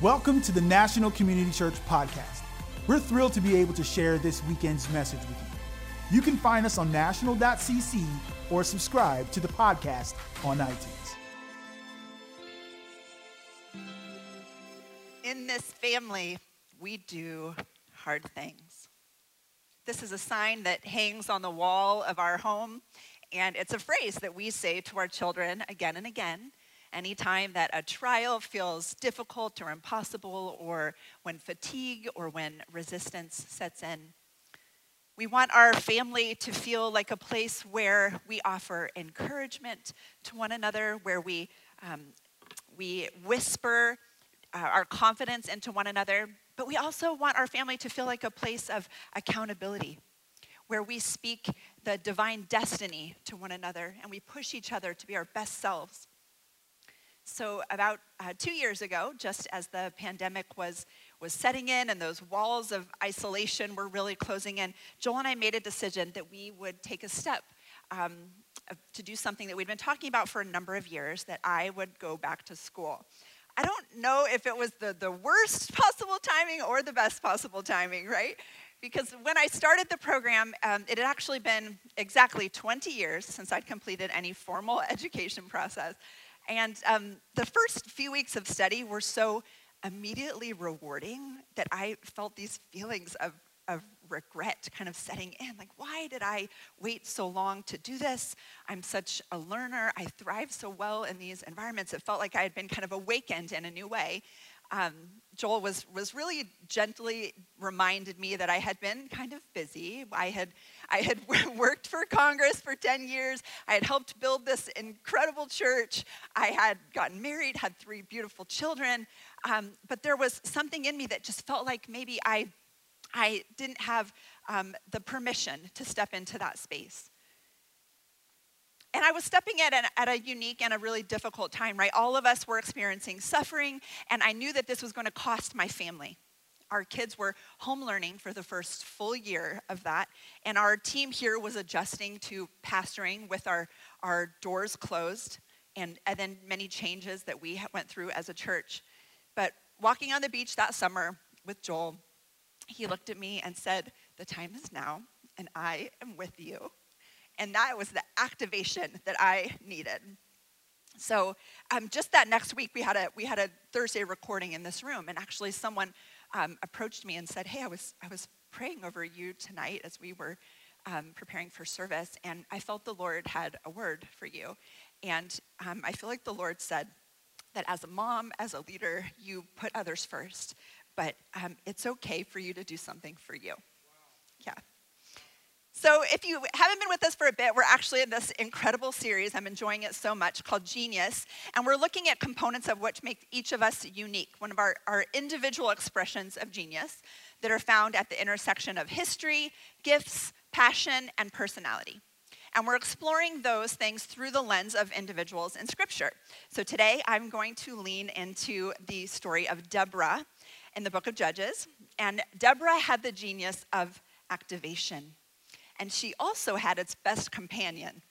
Welcome to the National Community Church Podcast. We're thrilled to be able to share this weekend's message with you. You can find us on national.cc or subscribe to the podcast on iTunes. In this family, we do hard things. This is a sign that hangs on the wall of our home, and it's a phrase that we say to our children again and again anytime that a trial feels difficult or impossible, or when fatigue or when resistance sets in. We want our family to feel like a place where we offer encouragement to one another, where we, um, we whisper uh, our confidence into one another. But we also want our family to feel like a place of accountability, where we speak the divine destiny to one another and we push each other to be our best selves. So, about uh, two years ago, just as the pandemic was, was setting in and those walls of isolation were really closing in, Joel and I made a decision that we would take a step um, to do something that we'd been talking about for a number of years that I would go back to school. I don't know if it was the, the worst possible timing or the best possible timing, right? Because when I started the program, um, it had actually been exactly 20 years since I'd completed any formal education process. And um, the first few weeks of study were so immediately rewarding that I felt these feelings of, of regret kind of setting in. Like, why did I wait so long to do this? I'm such a learner. I thrive so well in these environments. It felt like I had been kind of awakened in a new way um, Joel was, was really gently reminded me that I had been kind of busy. I had, I had worked for Congress for 10 years. I had helped build this incredible church. I had gotten married, had three beautiful children. Um, but there was something in me that just felt like maybe I, I didn't have um, the permission to step into that space. And I was stepping in at a unique and a really difficult time, right? All of us were experiencing suffering, and I knew that this was going to cost my family. Our kids were home learning for the first full year of that, and our team here was adjusting to pastoring with our, our doors closed, and, and then many changes that we went through as a church. But walking on the beach that summer with Joel, he looked at me and said, The time is now, and I am with you and that was the activation that I needed. So um, just that next week, we had a we had a Thursday recording in this room, and actually someone um, approached me and said, "Hey, I was I was praying over you tonight as we were um, preparing for service, and I felt the Lord had a word for you, and um, I feel like the Lord said that as a mom, as a leader, you put others first, but um, it's okay for you to do something for you." Yeah. So, if you haven't been with us for a bit, we're actually in this incredible series. I'm enjoying it so much called Genius. And we're looking at components of what make each of us unique, one of our, our individual expressions of genius that are found at the intersection of history, gifts, passion, and personality. And we're exploring those things through the lens of individuals in Scripture. So, today I'm going to lean into the story of Deborah in the book of Judges. And Deborah had the genius of activation and she also had its best companion,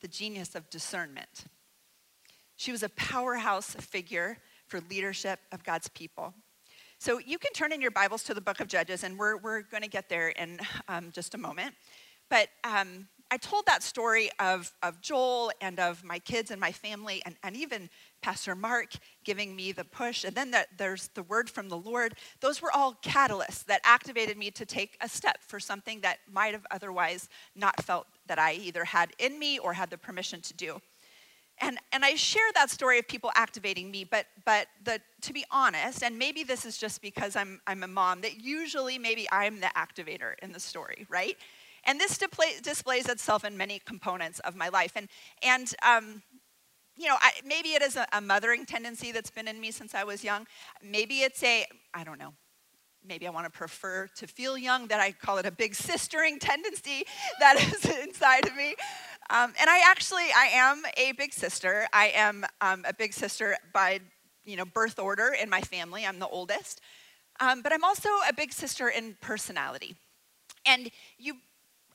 the genius of discernment. She was a powerhouse figure for leadership of God's people. So you can turn in your Bibles to the book of Judges, and we're, we're going to get there in um, just a moment. But um, I told that story of, of Joel and of my kids and my family, and, and even Pastor Mark giving me the push, and then there's the word from the Lord. Those were all catalysts that activated me to take a step for something that might have otherwise not felt that I either had in me or had the permission to do. And, and I share that story of people activating me, but, but the, to be honest, and maybe this is just because I'm, I'm a mom, that usually maybe I'm the activator in the story, right? And this display, displays itself in many components of my life. And, and um, you know, I, maybe it is a, a mothering tendency that's been in me since I was young. Maybe it's a, I don't know, maybe I want to prefer to feel young, that I call it a big sistering tendency that is inside of me. Um, and I actually, I am a big sister. I am um, a big sister by, you know, birth order in my family. I'm the oldest. Um, but I'm also a big sister in personality. And you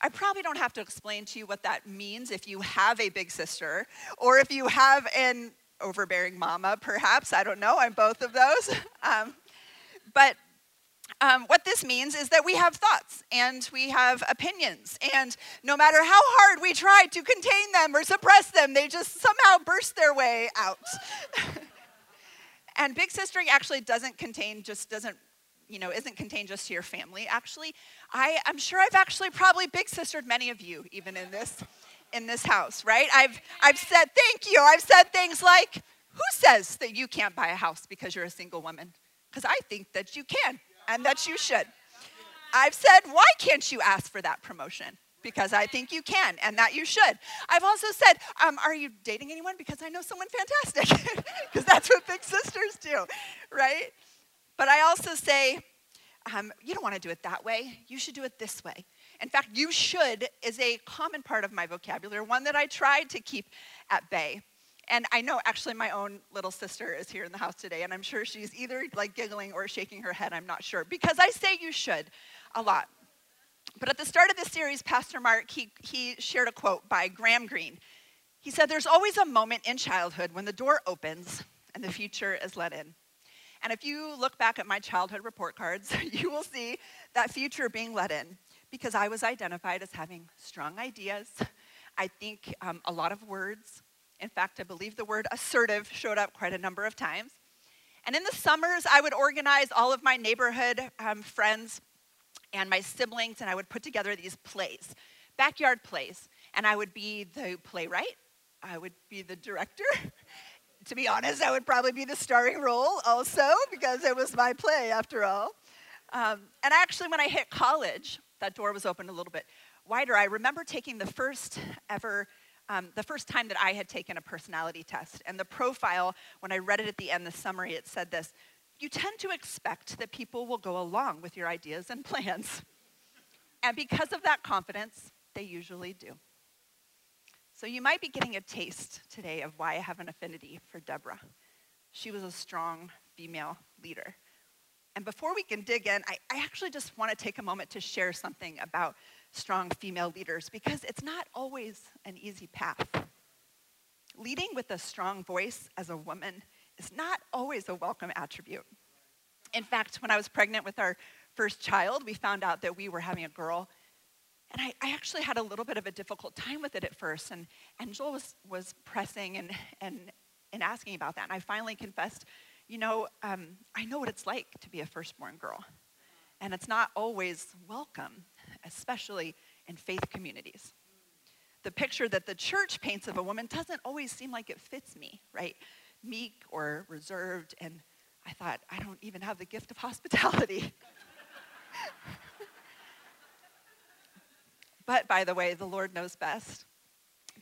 I probably don't have to explain to you what that means if you have a big sister or if you have an overbearing mama, perhaps. I don't know. I'm both of those. Um, but um, what this means is that we have thoughts and we have opinions. And no matter how hard we try to contain them or suppress them, they just somehow burst their way out. and big sistering actually doesn't contain, just doesn't, you know, isn't contained just to your family. Actually, I, I'm sure I've actually probably big sistered many of you, even in this, in this house, right? I've, I've said, thank you. I've said things like, who says that you can't buy a house because you're a single woman? Because I think that you can and that you should. I've said, why can't you ask for that promotion? Because I think you can and that you should. I've also said, um, are you dating anyone? Because I know someone fantastic. Because that's what big sisters do, right? But I also say, um, you don't want to do it that way. You should do it this way. In fact, you should is a common part of my vocabulary, one that I tried to keep at bay. And I know actually my own little sister is here in the house today, and I'm sure she's either like giggling or shaking her head, I'm not sure, because I say you should a lot. But at the start of this series, Pastor Mark, he, he shared a quote by Graham Greene. He said, There's always a moment in childhood when the door opens and the future is let in. And if you look back at my childhood report cards, you will see that future being let in because I was identified as having strong ideas. I think um, a lot of words, in fact, I believe the word assertive showed up quite a number of times. And in the summers, I would organize all of my neighborhood um, friends and my siblings, and I would put together these plays, backyard plays. And I would be the playwright, I would be the director. to be honest, that would probably be the starring role also, because it was my play after all. Um, and actually, when I hit college, that door was opened a little bit wider. I remember taking the first ever um, the first time that I had taken a personality test. And the profile, when I read it at the end, the summary, it said this You tend to expect that people will go along with your ideas and plans. and because of that confidence, they usually do. So you might be getting a taste today of why I have an affinity for Deborah. She was a strong female leader. And before we can dig in, I, I actually just want to take a moment to share something about strong female leaders because it's not always an easy path. Leading with a strong voice as a woman is not always a welcome attribute. In fact, when I was pregnant with our first child, we found out that we were having a girl. And I, I actually had a little bit of a difficult time with it at first. And, and Joel was, was pressing and, and, and asking about that. And I finally confessed, you know, um, I know what it's like to be a firstborn girl. And it's not always welcome especially in faith communities. The picture that the church paints of a woman doesn't always seem like it fits me, right? Meek or reserved, and I thought, I don't even have the gift of hospitality. but by the way, the Lord knows best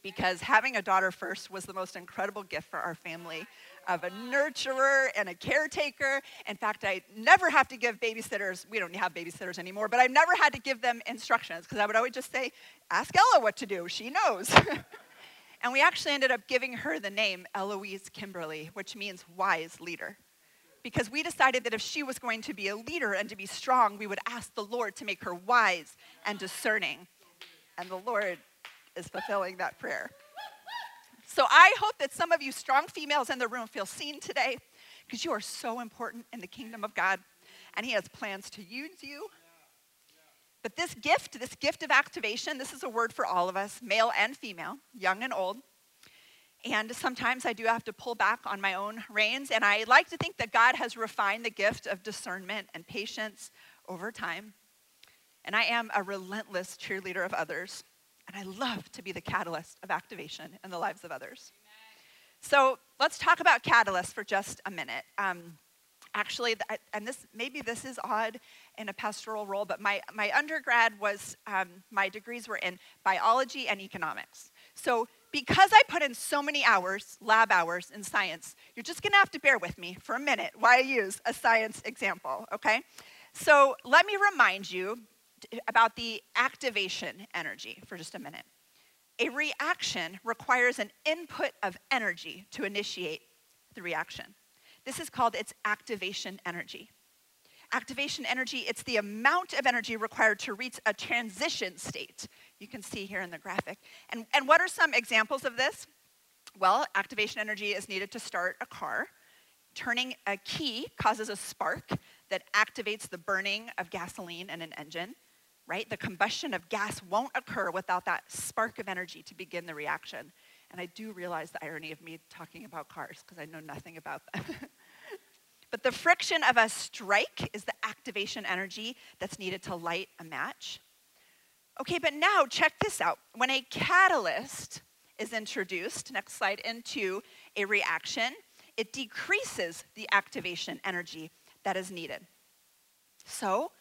because having a daughter first was the most incredible gift for our family of a nurturer and a caretaker. In fact, I never have to give babysitters, we don't have babysitters anymore, but I've never had to give them instructions because I would always just say, ask Ella what to do, she knows. and we actually ended up giving her the name Eloise Kimberly, which means wise leader. Because we decided that if she was going to be a leader and to be strong, we would ask the Lord to make her wise and discerning. And the Lord is fulfilling that prayer. So I hope that some of you strong females in the room feel seen today because you are so important in the kingdom of God and He has plans to use you. But this gift, this gift of activation, this is a word for all of us, male and female, young and old. And sometimes I do have to pull back on my own reins. And I like to think that God has refined the gift of discernment and patience over time. And I am a relentless cheerleader of others. And I love to be the catalyst of activation in the lives of others. Amen. So let's talk about catalysts for just a minute. Um, actually, and this maybe this is odd in a pastoral role, but my, my undergrad was, um, my degrees were in biology and economics. So because I put in so many hours, lab hours in science, you're just gonna have to bear with me for a minute while I use a science example, okay? So let me remind you about the activation energy for just a minute. A reaction requires an input of energy to initiate the reaction. This is called its activation energy. Activation energy, it's the amount of energy required to reach a transition state. You can see here in the graphic. And, and what are some examples of this? Well, activation energy is needed to start a car. Turning a key causes a spark that activates the burning of gasoline in an engine, right? The combustion of gas won't occur without that spark of energy to begin the reaction. And I do realize the irony of me talking about cars because I know nothing about them. but the friction of a strike is the activation energy that's needed to light a match. Okay, but now check this out. When a catalyst is introduced, next slide, into a reaction, it decreases the activation energy that is needed. So,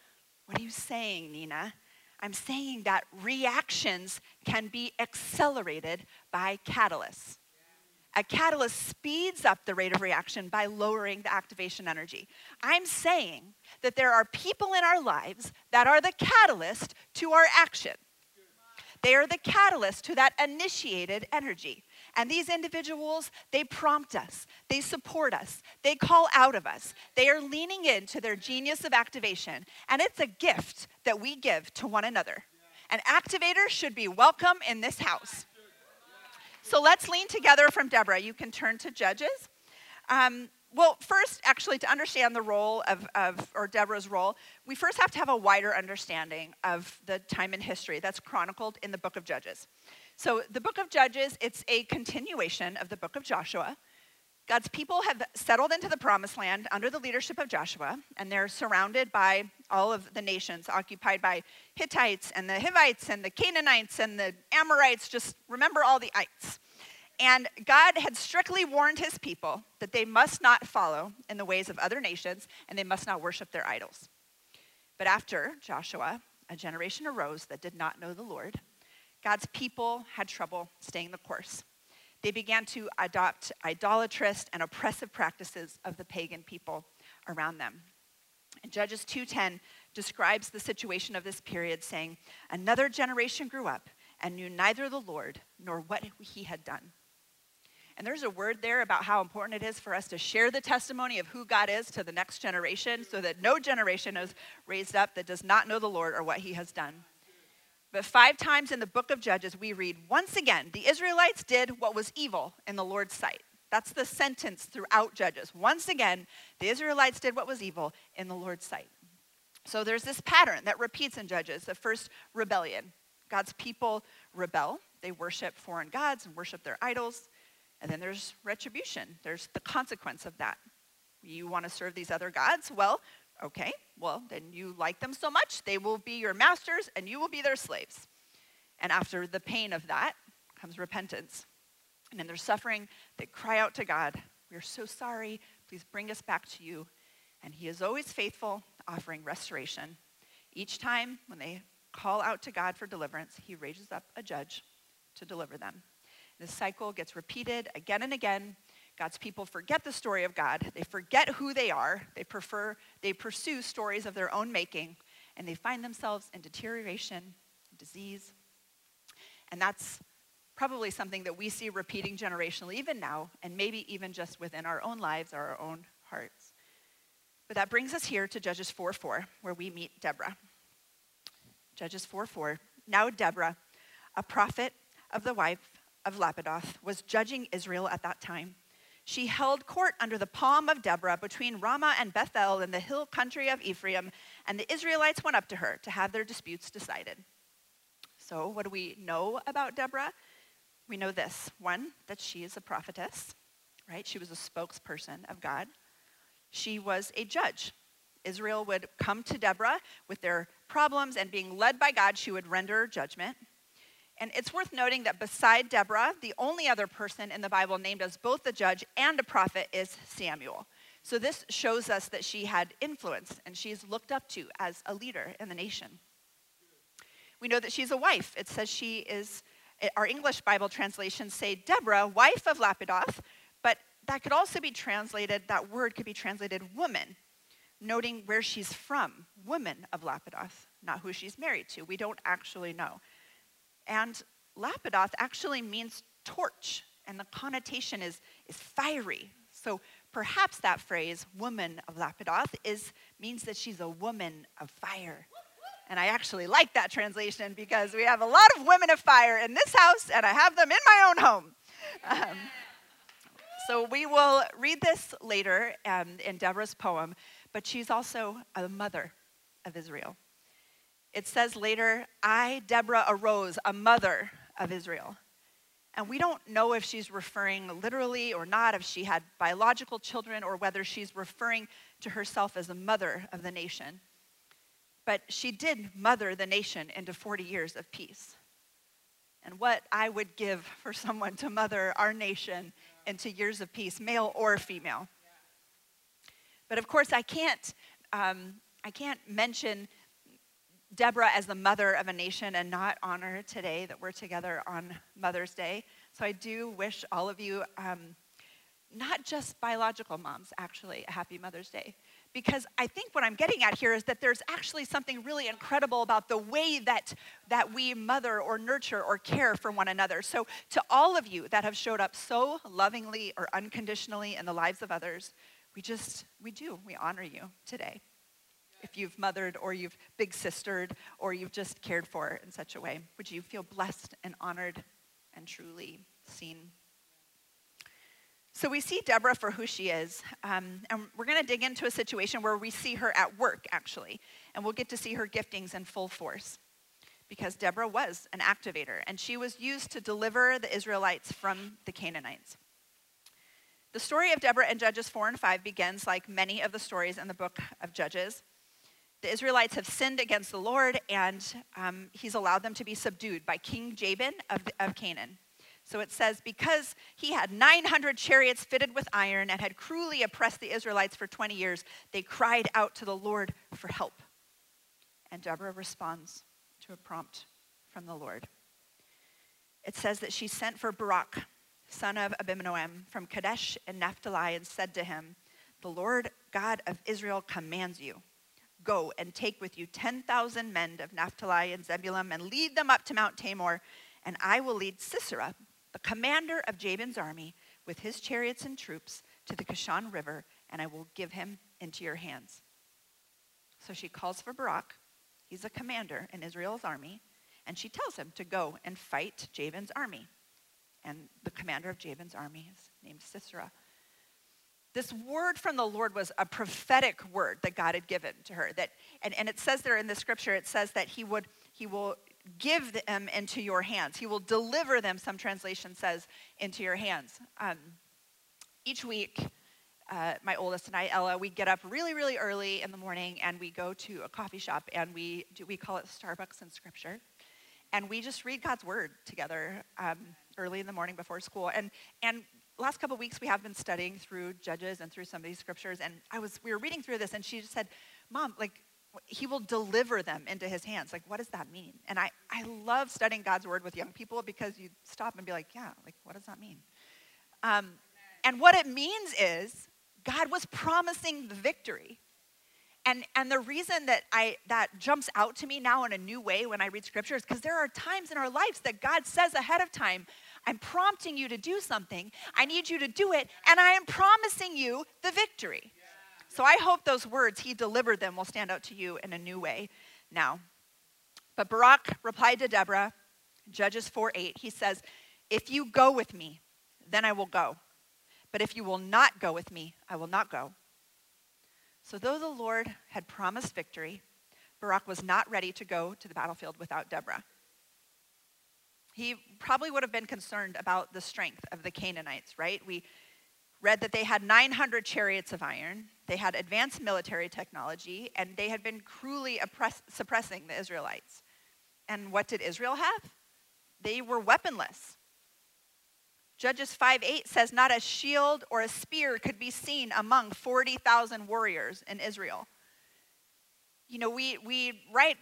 what are you saying, Nina? I'm saying that reactions can be accelerated by catalysts. A catalyst speeds up the rate of reaction by lowering the activation energy. I'm saying that there are people in our lives that are the catalyst to our action. They are the catalyst to that initiated energy. And these individuals, they prompt us, they support us, they call out of us. They are leaning into their genius of activation. And it's a gift that we give to one another. An activator should be welcome in this house. So let's lean together from Deborah. You can turn to Judges. Um, well, first, actually, to understand the role of, of, or Deborah's role, we first have to have a wider understanding of the time in history that's chronicled in the book of Judges. So, the book of Judges, it's a continuation of the book of Joshua. God's people have settled into the promised land under the leadership of Joshua, and they're surrounded by all of the nations occupied by Hittites and the Hivites and the Canaanites and the Amorites. Just remember all the ites. And God had strictly warned his people that they must not follow in the ways of other nations and they must not worship their idols. But after Joshua, a generation arose that did not know the Lord. God's people had trouble staying the course. They began to adopt idolatrous and oppressive practices of the pagan people around them. And Judges 2:10 describes the situation of this period saying, "Another generation grew up and knew neither the Lord nor what he had done." And there's a word there about how important it is for us to share the testimony of who God is to the next generation so that no generation is raised up that does not know the Lord or what he has done. But five times in the book of Judges, we read, once again, the Israelites did what was evil in the Lord's sight. That's the sentence throughout Judges. Once again, the Israelites did what was evil in the Lord's sight. So there's this pattern that repeats in Judges. The first rebellion God's people rebel, they worship foreign gods and worship their idols. And then there's retribution, there's the consequence of that. You want to serve these other gods? Well, okay, well, then you like them so much, they will be your masters and you will be their slaves. And after the pain of that comes repentance. And in their suffering, they cry out to God, We are so sorry, please bring us back to you. And He is always faithful, offering restoration. Each time when they call out to God for deliverance, He raises up a judge to deliver them. This cycle gets repeated again and again. God's people forget the story of God. They forget who they are. They prefer, they pursue stories of their own making, and they find themselves in deterioration, disease. And that's probably something that we see repeating generationally even now, and maybe even just within our own lives our own hearts. But that brings us here to Judges 4 4, where we meet Deborah. Judges 4 4. Now, Deborah, a prophet of the wife of Lapidoth, was judging Israel at that time. She held court under the palm of Deborah between Ramah and Bethel in the hill country of Ephraim, and the Israelites went up to her to have their disputes decided. So, what do we know about Deborah? We know this one, that she is a prophetess, right? She was a spokesperson of God. She was a judge. Israel would come to Deborah with their problems, and being led by God, she would render judgment. And it's worth noting that beside Deborah, the only other person in the Bible named as both a judge and a prophet is Samuel. So this shows us that she had influence and she's looked up to as a leader in the nation. We know that she's a wife. It says she is, eh, our English Bible translations say Deborah, wife of Lapidoth, but that could also be translated, that word could be translated woman, noting where she's from, woman of Lapidoth, not who she's married to. We don't actually know. And Lapidoth actually means torch, and the connotation is, is fiery. So perhaps that phrase, woman of Lapidoth, is, means that she's a woman of fire. And I actually like that translation because we have a lot of women of fire in this house, and I have them in my own home. Um, So we will read this later um, in Deborah's poem, but she's also a mother of Israel. It says later, I, Deborah, arose, a mother of Israel. And we don't know if she's referring literally or not, if she had biological children, or whether she's referring to herself as a mother of the nation. But she did mother the nation into 40 years of peace. And what I would give for someone to mother our nation into years of peace, male or female. But of course, I can't, um, I can't mention Deborah as the mother of a nation and not honor today that we're together on Mother's Day. So I do wish all of you, um, not just biological moms, actually, a happy Mother's Day because I think what I'm getting at here is that there's actually something really incredible about the way that, that we mother or nurture or care for one another. So, to all of you that have showed up so lovingly or unconditionally in the lives of others, we just, we do, we honor you today. If you've mothered or you've big sistered or you've just cared for in such a way, would you feel blessed and honored and truly seen so we see Deborah for who she is, um, and we're going to dig into a situation where we see her at work, actually, and we'll get to see her giftings in full force. Because Deborah was an activator, and she was used to deliver the Israelites from the Canaanites. The story of Deborah in Judges 4 and 5 begins like many of the stories in the book of Judges. The Israelites have sinned against the Lord, and um, he's allowed them to be subdued by King Jabin of, of Canaan. So it says, because he had 900 chariots fitted with iron and had cruelly oppressed the Israelites for 20 years, they cried out to the Lord for help. And Deborah responds to a prompt from the Lord. It says that she sent for Barak, son of Abinoam, from Kadesh in Naphtali, and said to him, The Lord God of Israel commands you. Go and take with you 10,000 men of Naphtali and Zebulun and lead them up to Mount Tabor, and I will lead Sisera, the commander of Jabin's army, with his chariots and troops to the Kishon River, and I will give him into your hands. So she calls for Barak. He's a commander in Israel's army, and she tells him to go and fight Jabin's army. And the commander of Jabin's army is named Sisera. This word from the Lord was a prophetic word that God had given to her. That, and, and it says there in the scripture, it says that he would he will give them into your hands. He will deliver them, some translation says, into your hands. Um, each week, uh, my oldest and I, Ella, we get up really, really early in the morning and we go to a coffee shop and we do, we call it Starbucks in Scripture. And we just read God's Word together um, early in the morning before school. And, and last couple weeks we have been studying through Judges and through some of these scriptures. And I was, we were reading through this and she just said, Mom, like, he will deliver them into his hands. Like, what does that mean? And I, I love studying God's word with young people because you stop and be like, yeah, like, what does that mean? Um, and what it means is God was promising the victory. And, and the reason that I that jumps out to me now in a new way when I read scripture is because there are times in our lives that God says ahead of time, I'm prompting you to do something. I need you to do it, and I am promising you the victory. So I hope those words, he delivered them, will stand out to you in a new way now. But Barak replied to Deborah, Judges 4 8, he says, If you go with me, then I will go. But if you will not go with me, I will not go. So, though the Lord had promised victory, Barak was not ready to go to the battlefield without Deborah. He probably would have been concerned about the strength of the Canaanites, right? We read that they had 900 chariots of iron, they had advanced military technology, and they had been cruelly oppress- suppressing the Israelites. And what did Israel have? They were weaponless. Judges 5 8 says, Not a shield or a spear could be seen among 40,000 warriors in Israel. You know, we, we write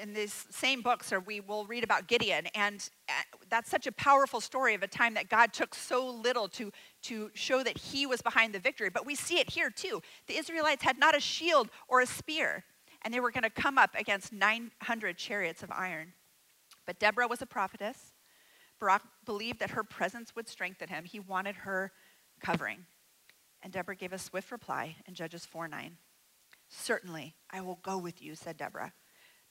in these same books, or we will read about Gideon, and uh, that's such a powerful story of a time that God took so little to, to show that He was behind the victory. But we see it here too. The Israelites had not a shield or a spear, and they were going to come up against 900 chariots of iron. But Deborah was a prophetess. Barak believed that her presence would strengthen him. He wanted her covering. And Deborah gave a swift reply in Judges 4 9. Certainly, I will go with you, said Deborah.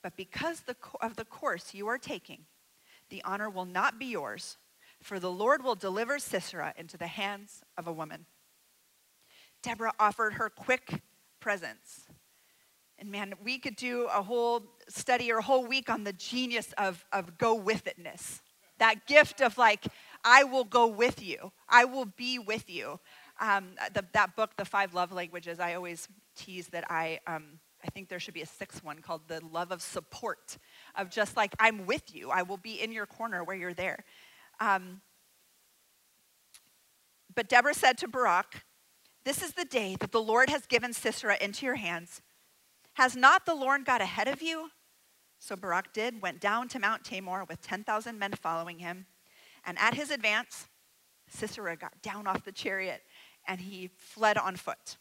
But because of the course you are taking, the honor will not be yours, for the Lord will deliver Sisera into the hands of a woman. Deborah offered her quick presence. And man, we could do a whole study or a whole week on the genius of, of go with itness. That gift of like, I will go with you, I will be with you. Um, the, that book, The Five Love Languages, I always tease that I, um, I think there should be a sixth one called The Love of Support, of just like, I'm with you, I will be in your corner where you're there. Um, but Deborah said to Barak, This is the day that the Lord has given Sisera into your hands. Has not the Lord got ahead of you? So Barak did, went down to Mount Tabor with 10,000 men following him. And at his advance, Sisera got down off the chariot and he fled on foot.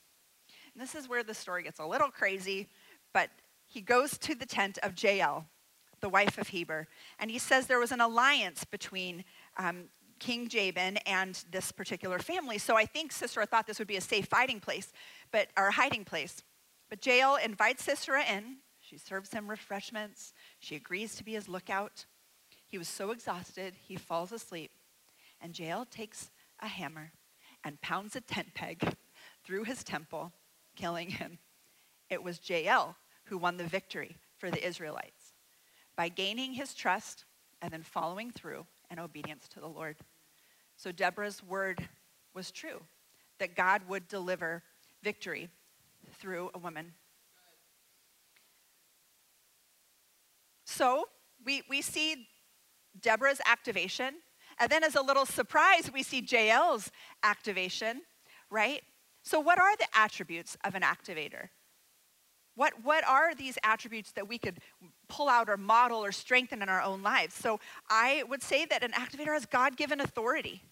This is where the story gets a little crazy, but he goes to the tent of Jael, the wife of Heber, and he says there was an alliance between um, King Jabin and this particular family. So I think Sisera thought this would be a safe fighting place, but or hiding place. But Jael invites Sisera in. She serves him refreshments. She agrees to be his lookout. He was so exhausted, he falls asleep. And Jael takes a hammer and pounds a tent peg through his temple, killing him. It was Jael who won the victory for the Israelites by gaining his trust and then following through and obedience to the Lord. So Deborah's word was true that God would deliver victory through a woman. So we, we see Deborah's activation, and then as a little surprise, we see Jael's activation, right? So, what are the attributes of an activator? What, what are these attributes that we could pull out or model or strengthen in our own lives? So I would say that an activator has God given authority.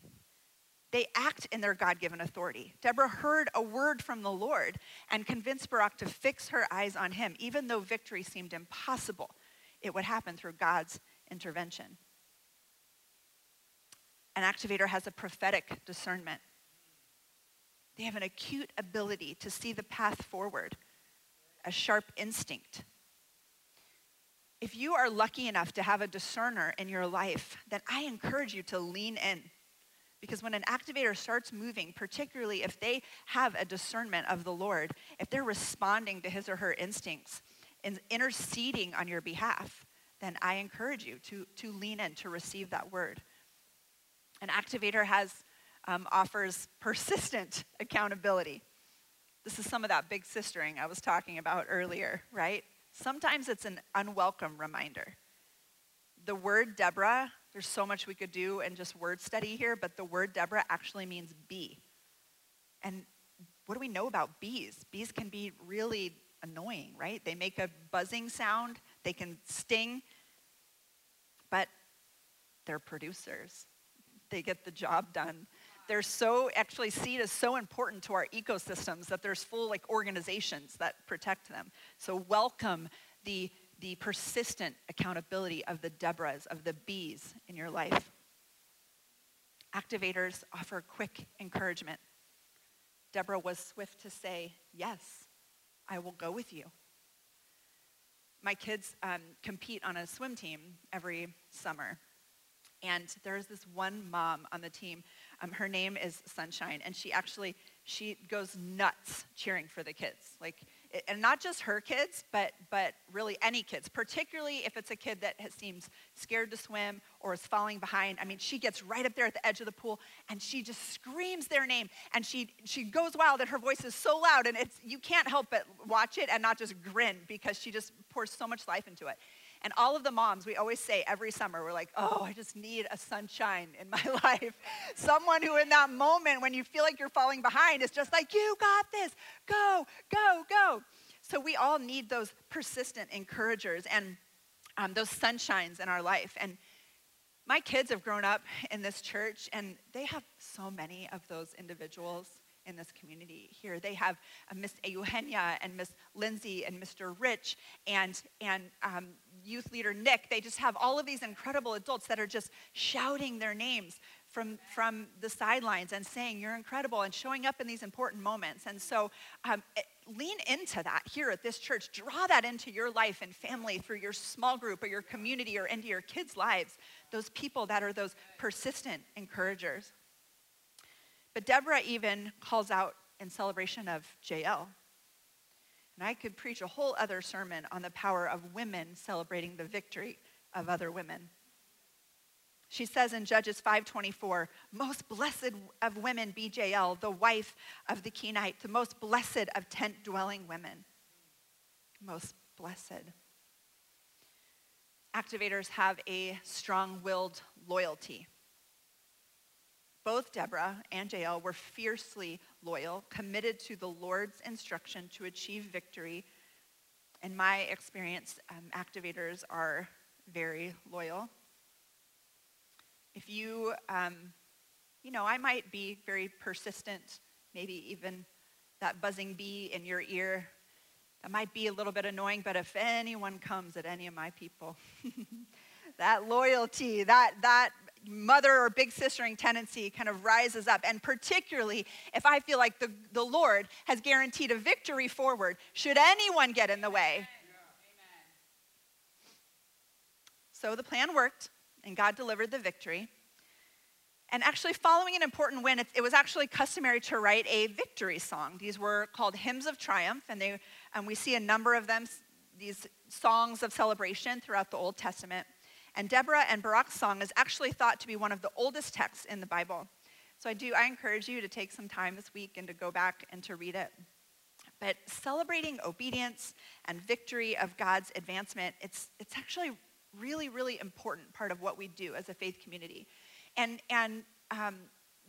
They act in their God given authority. Deborah heard a word from the Lord and convinced Barak to fix her eyes on him, even though victory seemed impossible. It would happen through God's intervention. An activator has a prophetic discernment. They have an acute ability to see the path forward a sharp instinct. If you are lucky enough to have a discerner in your life, then I encourage you to lean in. Because when an activator starts moving, particularly if they have a discernment of the Lord, if they're responding to his or her instincts and interceding on your behalf, then I encourage you to, to lean in to receive that word. An activator has um, offers persistent accountability. This is some of that big sistering I was talking about earlier, right? Sometimes it's an unwelcome reminder. The word Deborah, there's so much we could do in just word study here, but the word Deborah actually means bee. And what do we know about bees? Bees can be really annoying, right? They make a buzzing sound, they can sting, but they're producers. They get the job done they're so actually seed is so important to our ecosystems that there's full like organizations that protect them. So welcome the the persistent accountability of the Deborahs, of the bees in your life. Activators offer quick encouragement. Deborah was swift to say, Yes, I will go with you. My kids um, compete on a swim team every summer. And there's this one mom on the team um, her name is Sunshine, and she actually she goes nuts cheering for the kids. Like, and not just her kids, but but really any kids, particularly if it's a kid that has, seems scared to swim or is falling behind. I mean, she gets right up there at the edge of the pool, and she just screams their name, and she she goes wild, and her voice is so loud, and it's you can't help but watch it and not just grin because she just pours so much life into it. And all of the moms, we always say every summer, we're like, oh, I just need a sunshine in my life. Someone who, in that moment, when you feel like you're falling behind, is just like, you got this. Go, go, go. So we all need those persistent encouragers and um, those sunshines in our life. And my kids have grown up in this church, and they have so many of those individuals in this community here. They have uh, Miss Eugenia and Miss Lindsay and Mr. Rich and, and um, youth leader Nick. They just have all of these incredible adults that are just shouting their names from, from the sidelines and saying, You're incredible, and showing up in these important moments. And so, um, it, lean into that here at this church. Draw that into your life and family through your small group or your community or into your kids' lives. Those people that are those persistent encouragers. But Deborah even calls out in celebration of Jael. And I could preach a whole other sermon on the power of women celebrating the victory of other women. She says in Judges 5:24, "Most blessed of women be Jael, the wife of the Kenite, the most blessed of tent-dwelling women." Most blessed. Activators have a strong-willed loyalty. Both Deborah and Jael were fiercely loyal, committed to the Lord's instruction to achieve victory. In my experience, um, activators are very loyal. If you, um, you know, I might be very persistent, maybe even that buzzing bee in your ear. That might be a little bit annoying, but if anyone comes at any of my people, that loyalty, that, that mother or big sistering tendency kind of rises up. And particularly if I feel like the, the Lord has guaranteed a victory forward, should anyone get in the way. So the plan worked, and God delivered the victory. And actually, following an important win, it, it, was actually customary to write a victory song. These were called hymns of triumph, and, they, and we see a number of them, these songs of celebration throughout the Old Testament. And Deborah and Barak's song is actually thought to be one of the oldest texts in the Bible. So I do, I encourage you to take some time this week and to go back and to read it. But celebrating obedience and victory of God's advancement, it's, it's actually really, really important part of what we do as a faith community. And, and um,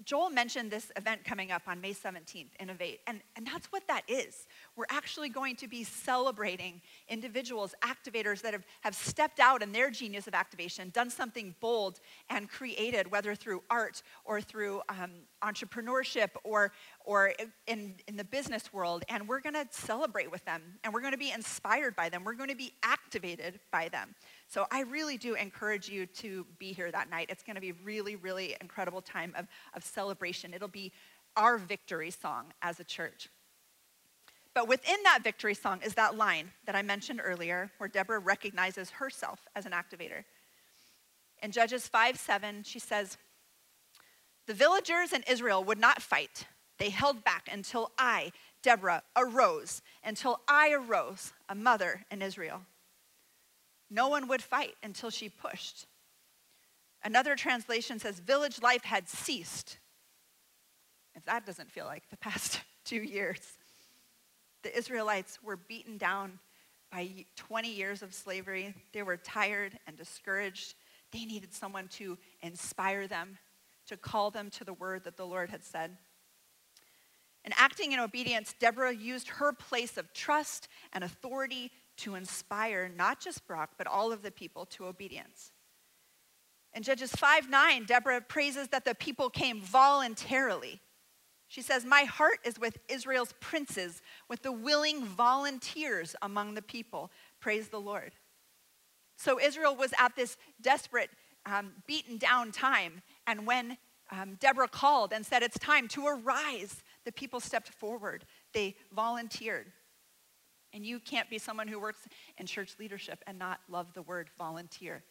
Joel mentioned this event coming up on May 17th, Innovate, and, and that's what that is. We're actually going to be celebrating individuals, activators that have, have stepped out in their genius of activation, done something bold and created, whether through art or through um, entrepreneurship or, or in, in the business world. And we're going to celebrate with them, and we're going to be inspired by them, we're going to be activated by them. So I really do encourage you to be here that night. It's going to be really, really incredible time of, of celebration. It'll be our victory song as a church. But within that victory song is that line that I mentioned earlier where Deborah recognizes herself as an activator. In Judges 5 7, she says, The villagers in Israel would not fight. They held back until I, Deborah, arose, until I arose, a mother in Israel. No one would fight until she pushed. Another translation says, village life had ceased. If that doesn't feel like the past two years, the Israelites were beaten down by 20 years of slavery. They were tired and discouraged. They needed someone to inspire them, to call them to the word that the Lord had said. And acting in obedience, Deborah used her place of trust and authority to inspire not just Barak, but all of the people to obedience. In Judges 5 9, Deborah praises that the people came voluntarily. She says, My heart is with Israel's princes, with the willing volunteers among the people. Praise the Lord. So Israel was at this desperate, um, beaten down time. And when um, Deborah called and said, It's time to arise, the people stepped forward. They volunteered. And you can't be someone who works in church leadership and not love the word volunteer.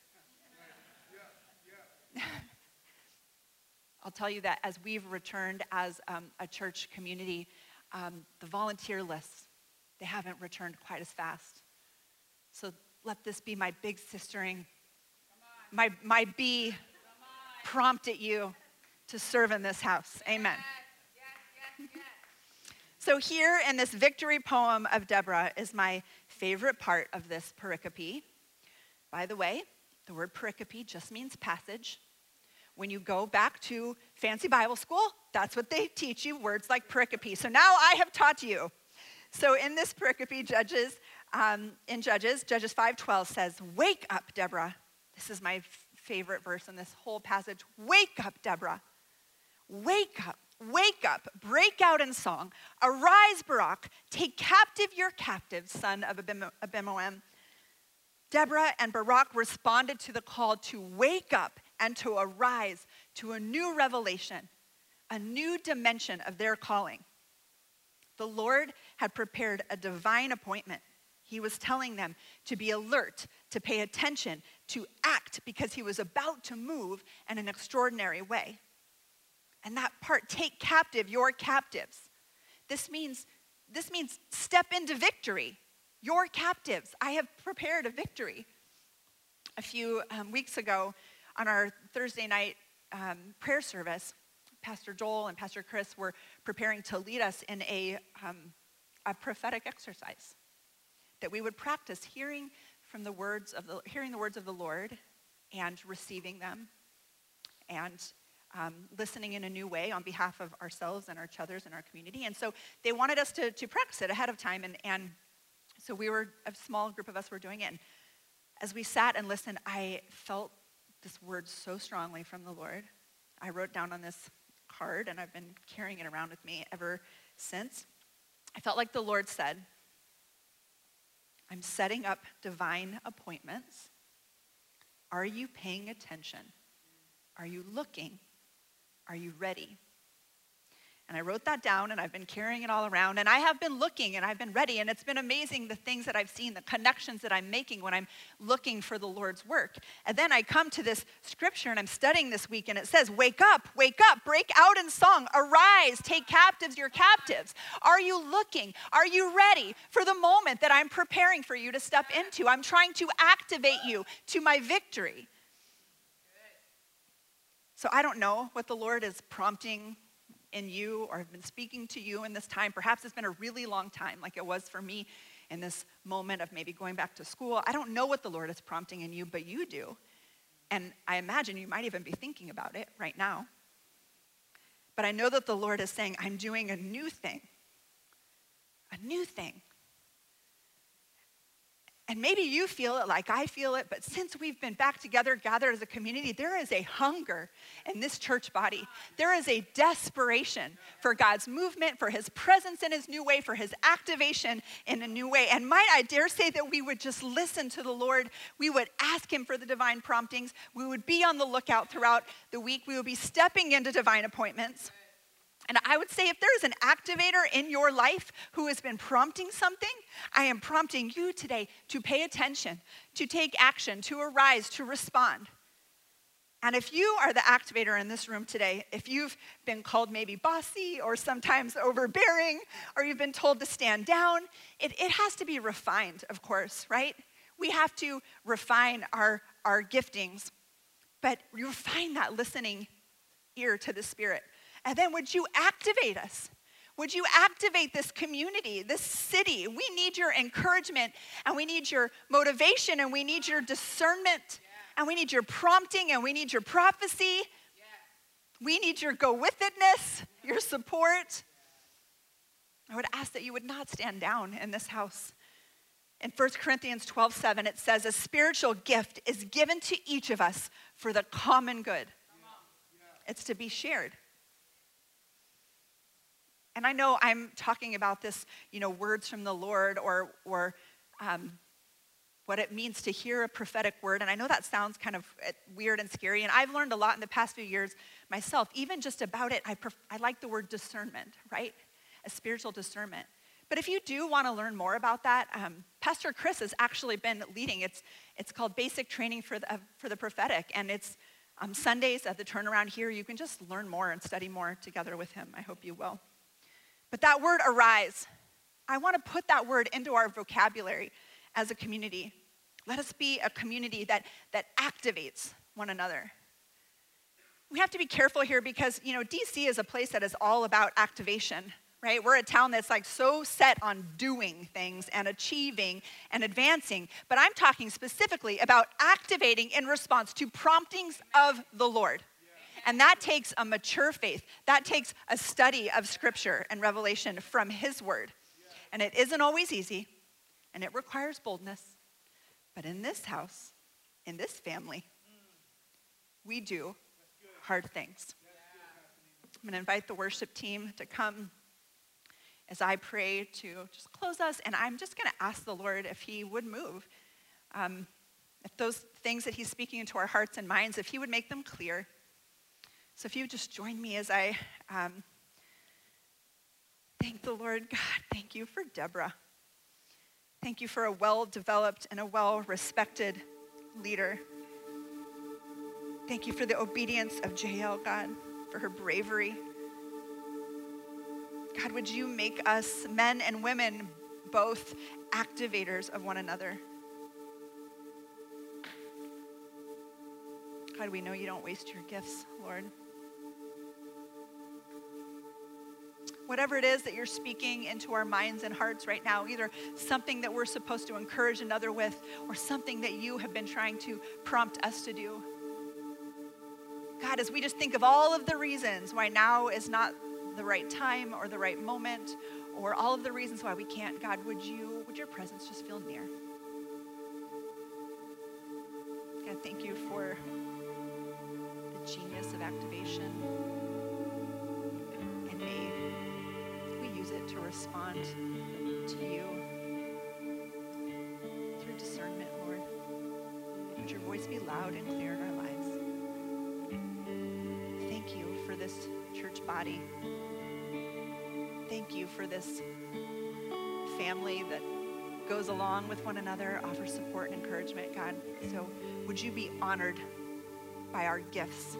I'll tell you that as we've returned as um, a church community, um, the volunteer lists, they haven't returned quite as fast. So let this be my big sistering, my, my B prompt at you to serve in this house. Amen. So, here in this victory poem of Deborah is my favorite part of this pericope. By the way, the word pericope just means passage. When you go back to fancy Bible school, that's what they teach you words like pericope. So now I have taught you. So in this pericope, Judges, um, in Judges, Judges 5:12 says, "Wake up, Deborah." This is my f- favorite verse in this whole passage. Wake up, Deborah. Wake up. Wake up, break out in song. Arise, Barak, take captive your captive, son of Abinoam. Deborah and Barak responded to the call to wake up and to arise to a new revelation, a new dimension of their calling. The Lord had prepared a divine appointment. He was telling them to be alert, to pay attention, to act because he was about to move in an extraordinary way. And that part, take captive your captives. This means, this means step into victory. Your captives. I have prepared a victory. A few um, weeks ago, on our Thursday night um, prayer service, Pastor Joel and Pastor Chris were preparing to lead us in a, um, a prophetic exercise that we would practice hearing from the words of the hearing the words of the Lord and receiving them and um, listening in a new way on behalf of ourselves and our others and our community. And so they wanted us to, to practice it ahead of time. And, and so we were, a small group of us were doing it. And as we sat and listened, I felt this word so strongly from the Lord. I wrote down on this card, and I've been carrying it around with me ever since. I felt like the Lord said, I'm setting up divine appointments. Are you paying attention? Are you looking? Are you ready? And I wrote that down and I've been carrying it all around. And I have been looking and I've been ready. And it's been amazing the things that I've seen, the connections that I'm making when I'm looking for the Lord's work. And then I come to this scripture and I'm studying this week and it says, Wake up, wake up, break out in song, arise, take captives your captives. Are you looking? Are you ready for the moment that I'm preparing for you to step into? I'm trying to activate you to my victory. So I don't know what the Lord is prompting in you or have been speaking to you in this time. Perhaps it's been a really long time, like it was for me in this moment of maybe going back to school. I don't know what the Lord is prompting in you, but you do. And I imagine you might even be thinking about it right now. But I know that the Lord is saying, I'm doing a new thing. A new thing. And maybe you feel it like I feel it, but since we've been back together, gathered as a community, there is a hunger in this church body. There is a desperation for God's movement, for His presence in His new way, for His activation in a new way. And might I dare say that we would just listen to the Lord. We would ask Him for the divine promptings. We would be on the lookout throughout the week. We would be stepping into divine appointments. And I would say if there is an activator in your life who has been prompting something, I am prompting you today to pay attention, to take action, to arise, to respond. And if you are the activator in this room today, if you've been called maybe bossy or sometimes overbearing, or you've been told to stand down, it, it has to be refined, of course, right? We have to refine our, our giftings, but refine that listening ear to the Spirit. And then would you activate us? Would you activate this community, this city? We need your encouragement and we need your motivation and we need your discernment and we need your prompting and we need your prophecy. We need your go with itness, your support. I would ask that you would not stand down in this house. In 1 Corinthians 12 7, it says, A spiritual gift is given to each of us for the common good. It's to be shared. And I know I'm talking about this, you know, words from the Lord or, or um, what it means to hear a prophetic word. And I know that sounds kind of uh, weird and scary. And I've learned a lot in the past few years myself, even just about it. I, pref- I like the word discernment, right? A spiritual discernment. But if you do want to learn more about that, um, Pastor Chris has actually been leading. It's, it's called Basic Training for the, uh, for the Prophetic. And it's um, Sundays at the turnaround here. You can just learn more and study more together with him. I hope you will. But that word arise, I want to put that word into our vocabulary as a community. Let us be a community that, that activates one another. We have to be careful here because, you know, DC is a place that is all about activation, right? We're a town that's like so set on doing things and achieving and advancing. But I'm talking specifically about activating in response to promptings of the Lord. And that takes a mature faith. That takes a study of scripture and revelation from his word. And it isn't always easy, and it requires boldness. But in this house, in this family, we do hard things. I'm going to invite the worship team to come as I pray to just close us. And I'm just going to ask the Lord if He would move. Um, if those things that He's speaking into our hearts and minds, if He would make them clear. So if you just join me as I um, thank the Lord God. Thank you for Deborah. Thank you for a well developed and a well respected leader. Thank you for the obedience of Jael, God, for her bravery. God, would you make us men and women both activators of one another? God, we know you don't waste your gifts, Lord. Whatever it is that you're speaking into our minds and hearts right now, either something that we're supposed to encourage another with or something that you have been trying to prompt us to do. God, as we just think of all of the reasons why now is not the right time or the right moment or all of the reasons why we can't, God, would you, would your presence just feel near? God, thank you for genius of activation. And may we use it to respond to you through discernment, Lord. Would your voice be loud and clear in our lives? Thank you for this church body. Thank you for this family that goes along with one another, offers support and encouragement, God. So would you be honored by our gifts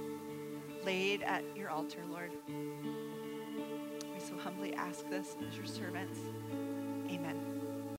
laid at your altar, Lord. We so humbly ask this as your servants.